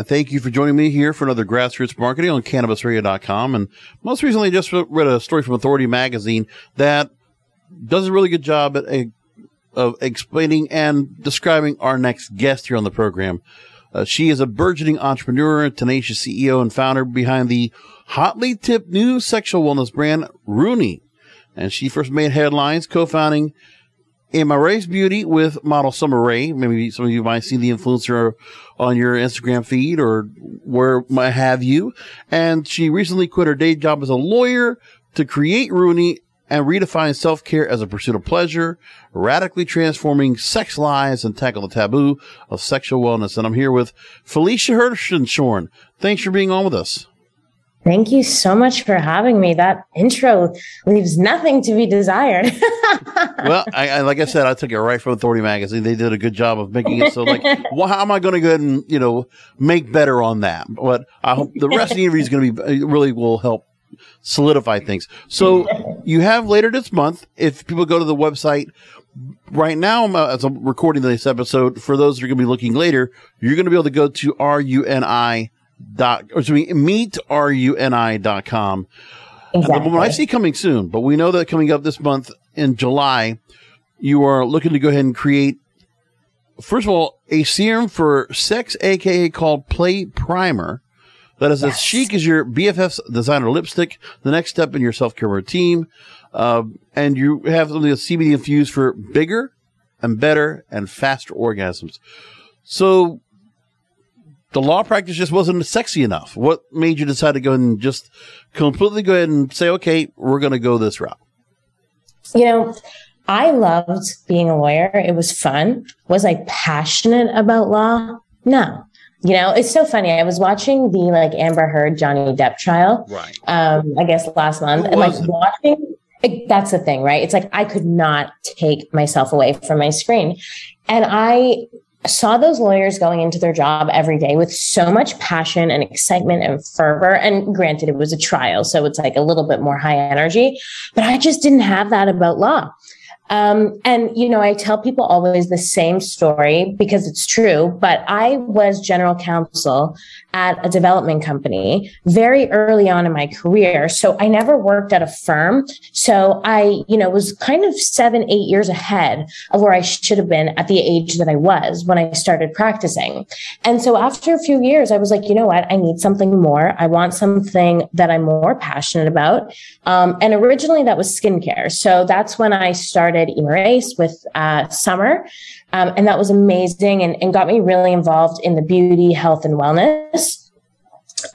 And thank you for joining me here for another grassroots marketing on cannabisradio.com. And most recently, just read a story from Authority Magazine that does a really good job at a, of explaining and describing our next guest here on the program. Uh, she is a burgeoning entrepreneur, tenacious CEO, and founder behind the hotly tipped new sexual wellness brand, Runi. And she first made headlines co-founding Race Beauty with model Summer Rae. Maybe some of you might see the influencer on your Instagram feed or where might have you. And she recently quit her day job as a lawyer to create Runi and redefine self-care as a pursuit of pleasure, radically transforming sex lives and tackle the taboo of sexual wellness. And I'm here with Felicia Hirschenshorn. Thanks for being on with us. Thank you so much for having me. That intro leaves nothing to be desired. well, I, I, like I said, I took it right from Authority Magazine. They did a good job of making it so like, well, how am I going to go ahead and you know make better on that? But I hope the rest of the interview is going to be uh, really will help solidify things. So you have later this month. If people go to the website right now, uh, as I'm recording this episode, for those that are going to be looking later, you're going to be able to go to R U N I dot or excuse me, meetruni dot com. Exactly. The one I see coming soon, but we know that coming up this month in July, you are looking to go ahead and create first of all a serum for sex, aka called Play Primer. That is yes. as chic as your BFF's designer lipstick. The next step in your self care routine, uh, and you have something that's CBD infused for bigger and better and faster orgasms. So the law practice just wasn't sexy enough. What made you decide to go and just completely go ahead and say, okay, we're going to go this route? You know, I loved being a lawyer. It was fun. Was I passionate about law? No. You know, it's so funny. I was watching the like Amber Heard Johnny Depp trial. Right. Um, I guess last month. and like watching it, that's the thing, right? It's like I could not take myself away from my screen. And I saw those lawyers going into their job every day with so much passion and excitement and fervor. And granted, it was a trial, so it's like a little bit more high energy, but I just didn't have that about law. Um, and, you know, I tell people always the same story because it's true, but I was general counsel at a development company very early on in my career. So I never worked at a firm. So I, you know, was kind of seven, eight years ahead of where I should have been at the age that I was when I started practicing. And so after a few years, I was like, you know what? I need something more. I want something that I'm more passionate about. Um, and originally that was skincare. So that's when I started started with uh, Summer. Um, and that was amazing and, and got me really involved in the beauty, health, and wellness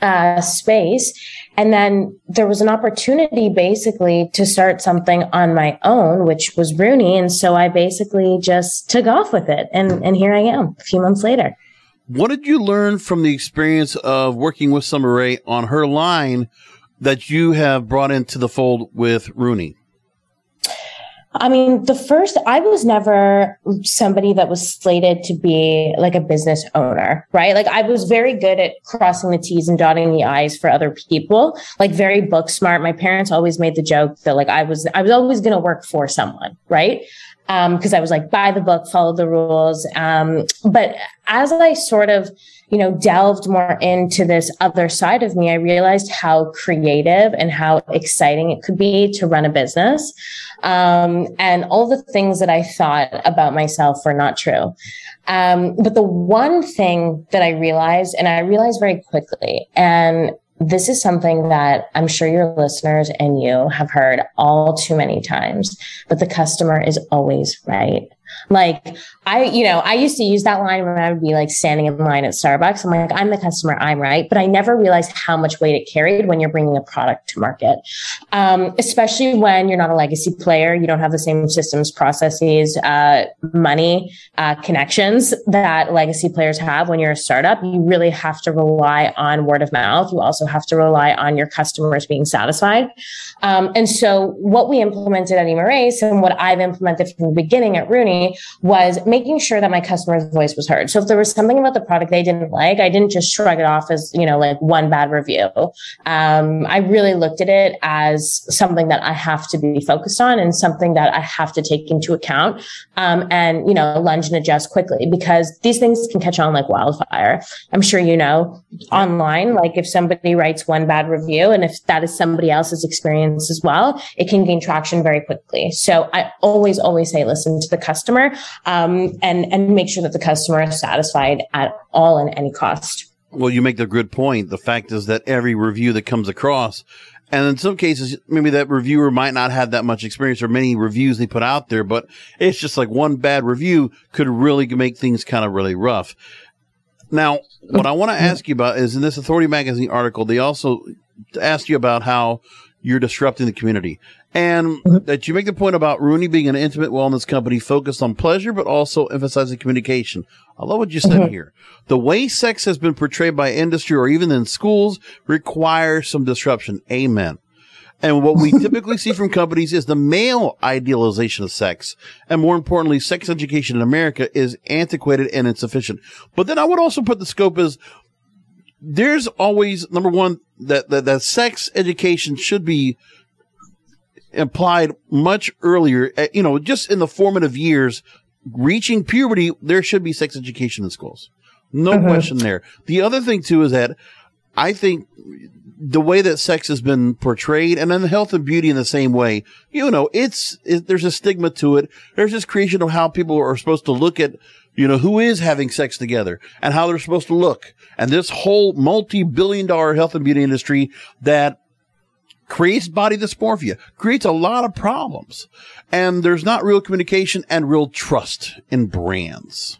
uh, space. And then there was an opportunity basically to start something on my own, which was Runi. And so I basically just took off with it. And, and here I am a few months later. What did you learn from the experience of working with Summer Rae on her line that you have brought into the fold with Runi? I mean, the first, I was never somebody that was slated to be like a business owner, right? Like I was very good at crossing the T's and dotting the I's for other people, like very book smart. My parents always made the joke that like I was, I was always going to work for someone, right? Um, cause I was like, buy the book, follow the rules. Um, but as I sort of, you know, delved more into this other side of me, I realized how creative and how exciting it could be to run a business. Um, and all the things that I thought about myself were not true. Um, but the one thing that I realized, and I realized very quickly, and this is something that I'm sure your listeners and you have heard all too many times, but the customer is always right. Like I, you know, I used to use that line when I would be like standing in line at Starbucks. I'm like, I'm the customer, I'm right. But I never realized how much weight it carried when you're bringing a product to market, um, especially when you're not a legacy player. You don't have the same systems, processes, uh, money, uh, connections that legacy players have when you're a startup. You really have to rely on word of mouth. You also have to rely on your customers being satisfied. Um, and so what we implemented at Emarace and what I've implemented from the beginning at Runi was making sure that my customer's voice was heard. So if there was something about the product they didn't like, I didn't just shrug it off as, you know, like one bad review. Um, I really looked at it as something that I have to be focused on and something that I have to take into account. Um, and, you know, lunge and adjust quickly because these things can catch on like wildfire. I'm sure you know online, like if somebody writes one bad review and if that is somebody else's experience as well, it can gain traction very quickly. So I always, always say, listen to the customer, um, and, and make sure that the customer is satisfied at all and any cost. Well, you make the good point. The fact is that every review that comes across, and in some cases, maybe that reviewer might not have that much experience or many reviews they put out there, but it's just like one bad review could really make things kind of really rough. Now, what I want to ask you about is in this Authority Magazine article, they also asked you about how you're disrupting the community. And mm-hmm. that you make the point about Runi being an intimate wellness company focused on pleasure, but also emphasizing communication. I love what you said mm-hmm. here. The way sex has been portrayed by industry or even in schools requires some disruption. Amen. And what we typically see from companies is the male idealization of sex. And more importantly, sex education in America is antiquated and insufficient. But then I would also put the scope as there's always number one that, that, that sex education should be applied much earlier, eh, you know, just in the formative years, reaching puberty, there should be sex education in schools. No uh-huh. question there. The other thing too is that I think the way that sex has been portrayed and then health and beauty in the same way, you know, it's, it, there's a stigma to it. There's this creation of how people are supposed to look at, you know, who is having sex together and how they're supposed to look. And this whole multi-billion dollar health and beauty industry that creates body dysmorphia, creates a lot of problems. And there's not real communication and real trust in brands.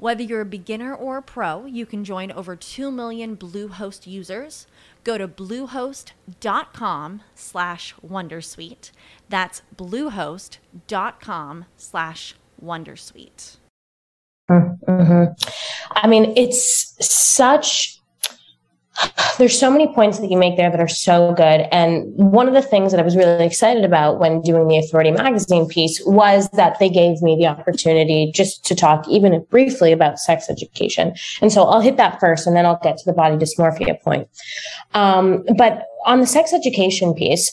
Whether you're a beginner or a pro, you can join over 2 million Bluehost users. Go to bluehost.com slash wondersuite. That's bluehost.com slash wondersuite. Mm-hmm. I mean, it's such there's so many points that you make there that are so good. And one of the things that I was really excited about when doing the Authority Magazine piece was that they gave me the opportunity just to talk even briefly about sex education. And so I'll hit that first and then I'll get to the body dysmorphia point. Um, but on the sex education piece,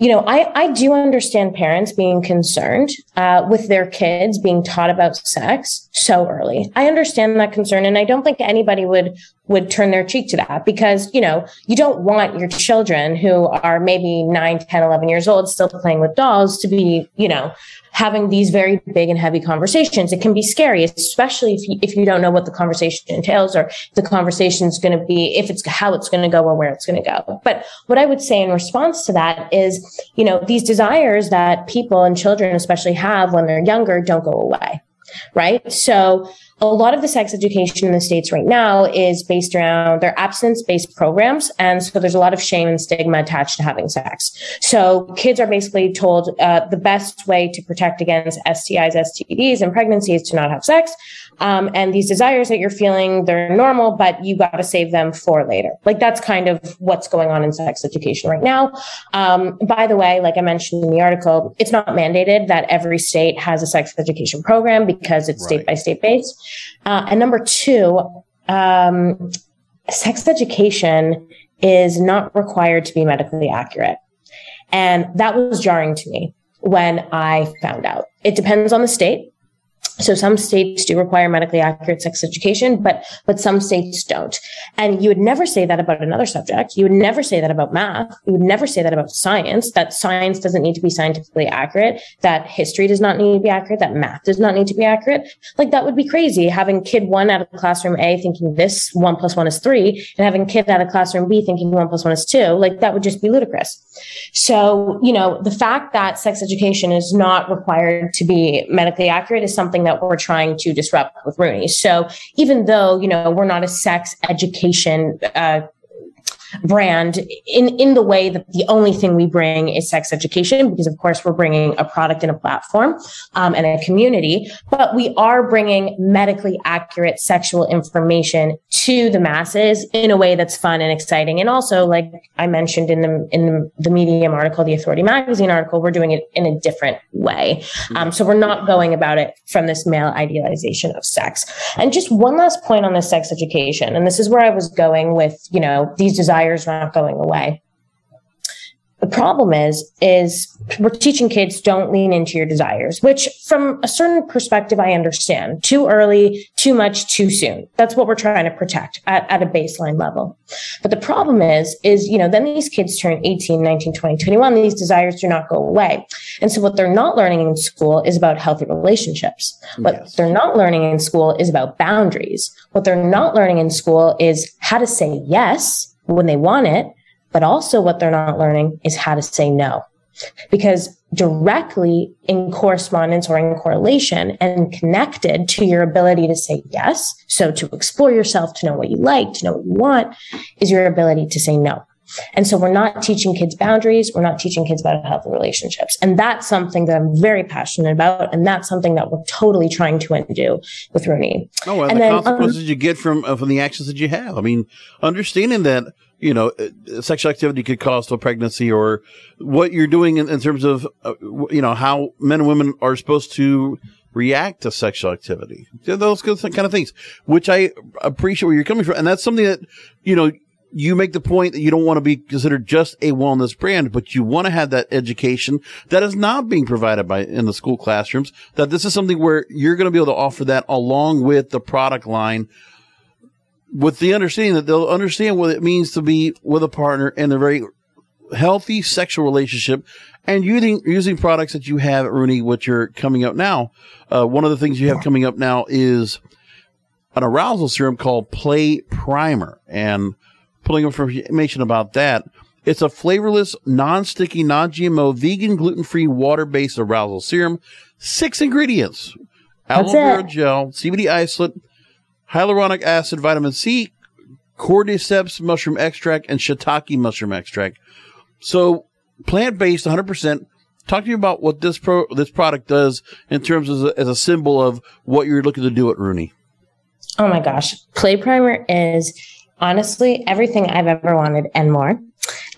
you know, I, I do understand parents being concerned uh, with their kids being taught about sex so early. I understand that concern and I don't think anybody would would turn their cheek to that because, you know, you don't want your children who are maybe 9, 10, 11 years old still playing with dolls to be, you know, having these very big and heavy conversations. It can be scary, especially if you, if you don't know what the conversation entails or the conversation is going to be, if it's how it's going to go or where it's going to go. But what I would say in response to that is, you know, these desires that people and children especially have when they're younger don't go away right? So a lot of the sex education in the States right now is based around their abstinence based programs. And so there's a lot of shame and stigma attached to having sex. So kids are basically told uh, the best way to protect against STIs, STDs, and pregnancy is to not have sex. Um, and these desires that you're feeling, they're normal, but you got to save them for later. Like that's kind of what's going on in sex education right now. Um, by the way, like I mentioned in the article, it's not mandated that every state has a sex education program because it's right. state by state based. Uh, and number two, um, sex education is not required to be medically accurate. And that was jarring to me when I found out. It depends on the state. So some states do require medically accurate sex education, but but some states don't. And you would never say that about another subject. You would never say that about math. You would never say that about science. That science doesn't need to be scientifically accurate. That history does not need to be accurate. That math does not need to be accurate. Like that would be crazy. Having kid one out of classroom A thinking this one plus one is three, and having kid out of classroom B thinking one plus one is two. Like that would just be ludicrous. So you know the fact that sex education is not required to be medically accurate is something that we're trying to disrupt with Runi. So even though, you know, we're not a sex education uh, brand in in the way that the only thing we bring is sex education because of course we're bringing a product and a platform um, and a community but we are bringing medically accurate sexual information to the masses in a way that's fun and exciting. And also like i mentioned in the in the medium article the authority magazine article we're doing it in a different way. Um, so we're not going about it from this male idealization of sex. And just one last point on the sex education and this is where i was going with you know these desires desires not going away. The problem is, is we're teaching kids don't lean into your desires, which from a certain perspective, I understand. Too early, too much, too soon. That's what we're trying to protect at, at a baseline level. But the problem is, is, you know, then these kids turn 18, 19, 20, 21. These desires do not go away. And so what they're not learning in school is about healthy relationships. What yes. they're not learning in school is about boundaries. What they're not learning in school is how to say yes when they want it. But also what they're not learning is how to say no. Because directly in correspondence or in correlation and connected to your ability to say yes. So to explore yourself, to know what you like, to know what you want is your ability to say no. And so we're not teaching kids boundaries. We're not teaching kids about healthy relationships. And that's something that I'm very passionate about. And that's something that we're totally trying to undo with Runi. Oh, well, and the then, consequences um, you get from, uh, from the actions that you have. I mean, understanding that, you know, uh, sexual activity could cause a pregnancy or what you're doing in, in terms of, uh, you know, how men and women are supposed to react to sexual activity. Those kind of things, which I appreciate where you're coming from. And that's something that, you know, you make the point that you don't want to be considered just a wellness brand, but you want to have that education that is not being provided by in the school classrooms. That this is something where you're going to be able to offer that along with the product line with the understanding that they'll understand what it means to be with a partner in a very healthy sexual relationship and using using products that you have Runi, which are coming up now. Uh, one of the things you have coming up now is an arousal serum called Play Primer, and pulling information about that. It's a flavorless, non-sticky, non-GMO, vegan, gluten-free, water-based arousal serum. Six ingredients: aloe vera gel, CBD isolate, hyaluronic acid, vitamin C, cordyceps mushroom extract, and shiitake mushroom extract. So plant-based, 100%. Talk to me about what this pro this product does in terms of as a, as a symbol of what you're looking to do at Runi. Oh my gosh, Play Primer is honestly everything I've ever wanted and more.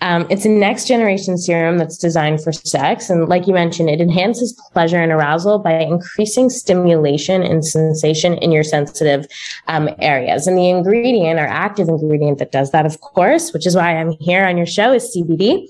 Um, it's a next generation serum that's designed for sex. And like you mentioned, it enhances pleasure and arousal by increasing stimulation and sensation in your sensitive um, areas. And the ingredient, our active ingredient that does that, of course, which is why I'm here on your show, is CBD.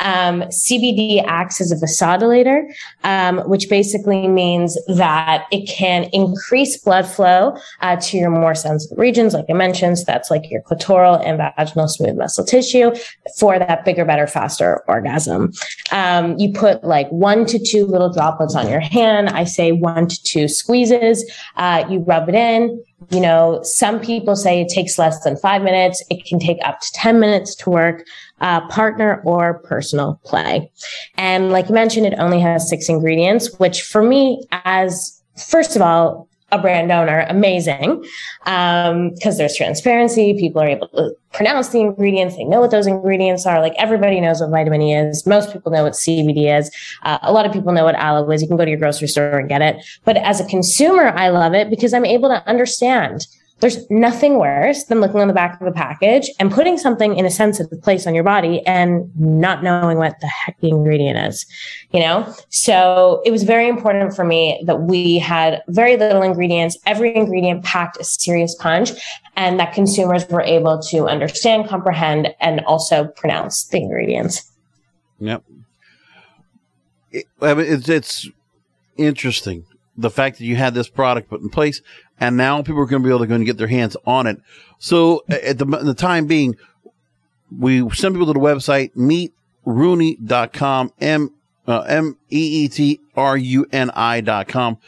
Um, CBD acts as a vasodilator, um, which basically means that it can increase blood flow uh, to your more sensitive regions, like I mentioned. So that's like your clitoral and vaginal smooth muscle tissue for that bigger, better, faster orgasm. Um, you put like one to two little droplets on your hand. I say one to two squeezes. Uh, you rub it in. You know, some people say it takes less than five minutes. It can take up to 10 minutes to work, uh, partner or personal play. And like you mentioned, it only has six ingredients, which for me, as first of all, a brand owner, amazing. Um, cause there's transparency. People are able to pronounce the ingredients. They know what those ingredients are. Like everybody knows what vitamin E is. Most people know what CBD is. Uh, a lot of people know what aloe is. You can go to your grocery store and get it. But as a consumer, I love it because I'm able to understand there's nothing worse than looking on the back of a package and putting something in a sensitive place on your body and not knowing what the heck the ingredient is, you know? So it was very important for me that we had very little ingredients. Every ingredient packed a serious punch and that consumers were able to understand, comprehend, and also pronounce the ingredients. Yep. It, it's, it's interesting the fact that you had this product put in place and now people are going to be able to go and get their hands on it. So at the, the time being, we send people to the website meetruni.com, M, uh, M-E-E-T-R-U-N-I dot com.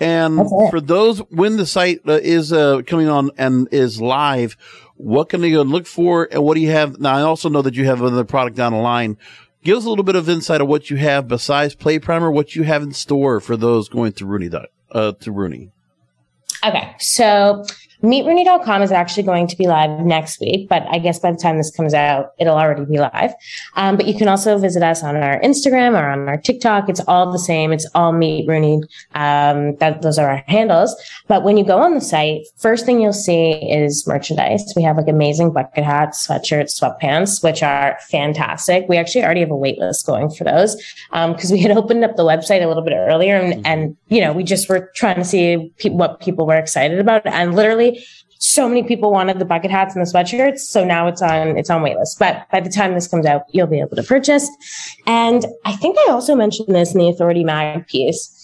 And for those, when the site uh, is uh, coming on and is live, what can they go and look for? And what do you have? Now, I also know that you have another product down the line. Give us a little bit of insight of what you have besides Play Primer, what you have in store for those going to Runi, uh, to Runi. Okay. So meetruni.com is actually going to be live next week, but I guess by the time this comes out, it'll already be live. Um, but you can also visit us on our Instagram or on our TikTok. It's all the same. It's all Meet Runi. Um, that, those are our handles. But when you go on the site, first thing you'll see is merchandise. We have like amazing bucket hats, sweatshirts, sweatpants, which are fantastic. We actually already have a wait list going for those because um, we had opened up the website a little bit earlier and, and you know, we just were trying to see pe- what people were excited about. And literally so many people wanted the bucket hats and the sweatshirts. So now it's on, it's on waitlist. But by the time this comes out, you'll be able to purchase. And I think I also mentioned this in the Authority Mag piece.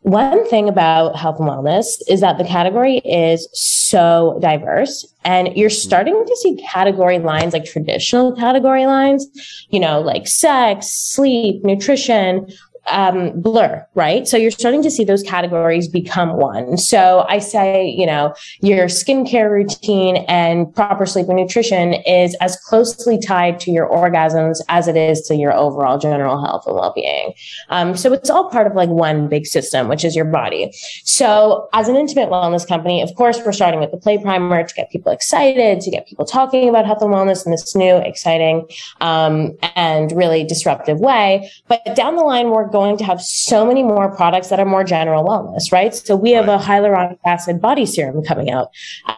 One thing about health and wellness is that the category is so diverse and you're starting to see category lines like traditional category lines, you know, like sex, sleep, nutrition, um, blur, right? So you're starting to see those categories become one. So I say, you know, your skincare routine and proper sleep and nutrition is as closely tied to your orgasms as it is to your overall general health and well-being. Um, so it's all part of like one big system, which is your body. So as an intimate wellness company, of course, we're starting with the play primer to get people excited, to get people talking about health and wellness in this new, exciting, um, and really disruptive way. But down the line, we're going to have so many more products that are more general wellness, right? So we have right. a hyaluronic acid body serum coming out.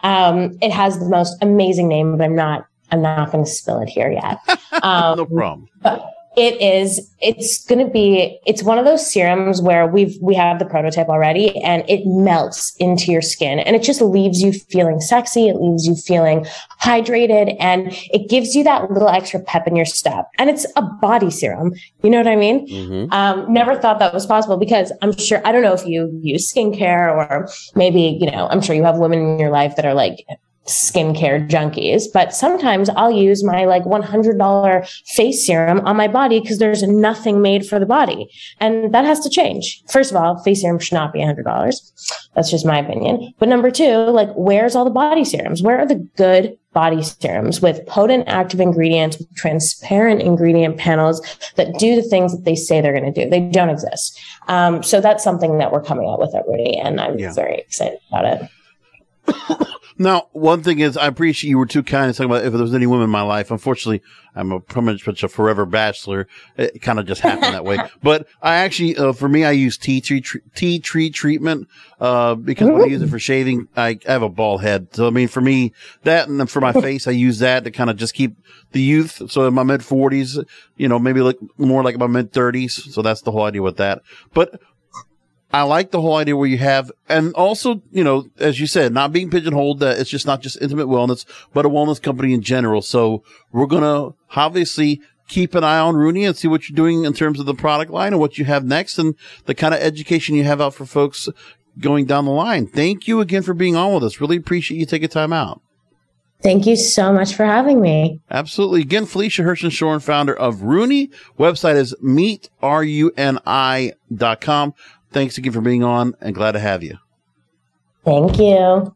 Um, it has the most amazing name, but I'm not, I'm not going to spill it here yet. Um, no problem. But, it is it's going to be it's one of those serums where we've we have the prototype already and it melts into your skin and it just leaves you feeling sexy it leaves you feeling hydrated and it gives you that little extra pep in your step and it's a body serum you know what i mean mm-hmm. um, never thought that was possible because i'm sure i don't know if you use skincare or maybe you know i'm sure you have women in your life that are like skincare junkies, but sometimes I'll use my like $100 face serum on my body because there's nothing made for the body. And that has to change. First of all, face serum should not be $100. That's just my opinion. But number two, like, where's all the body serums? Where are the good body serums with potent active ingredients, with transparent ingredient panels that do the things that they say they're going to do? They don't exist. Um, so that's something that we're coming out with at Runi, and I'm yeah. very excited about it. Now, one thing is, I appreciate you were too kind to talk about if there was any women in my life. Unfortunately, I'm a pretty much a forever bachelor. It kind of just happened that way. But I actually, uh, for me, I use tea tree tea tree treatment uh, because when I use it for shaving, I, I have a bald head. So I mean, for me, that and then for my face, I use that to kind of just keep the youth. So in my mid forties, you know, maybe look more like my mid thirties. So that's the whole idea with that. But I like the whole idea where you have, and also, you know, as you said, not being pigeonholed that it's just not just intimate wellness, but a wellness company in general. So we're going to obviously keep an eye on Runi and see what you're doing in terms of the product line and what you have next and the kind of education you have out for folks going down the line. Thank you again for being on with us. Really appreciate you taking time out. Thank you so much for having me. Absolutely. Again, Felicia Hirschenshorn, founder of Runi. Website is meetruni.com. Thanks again for being on and glad to have you. Thank you.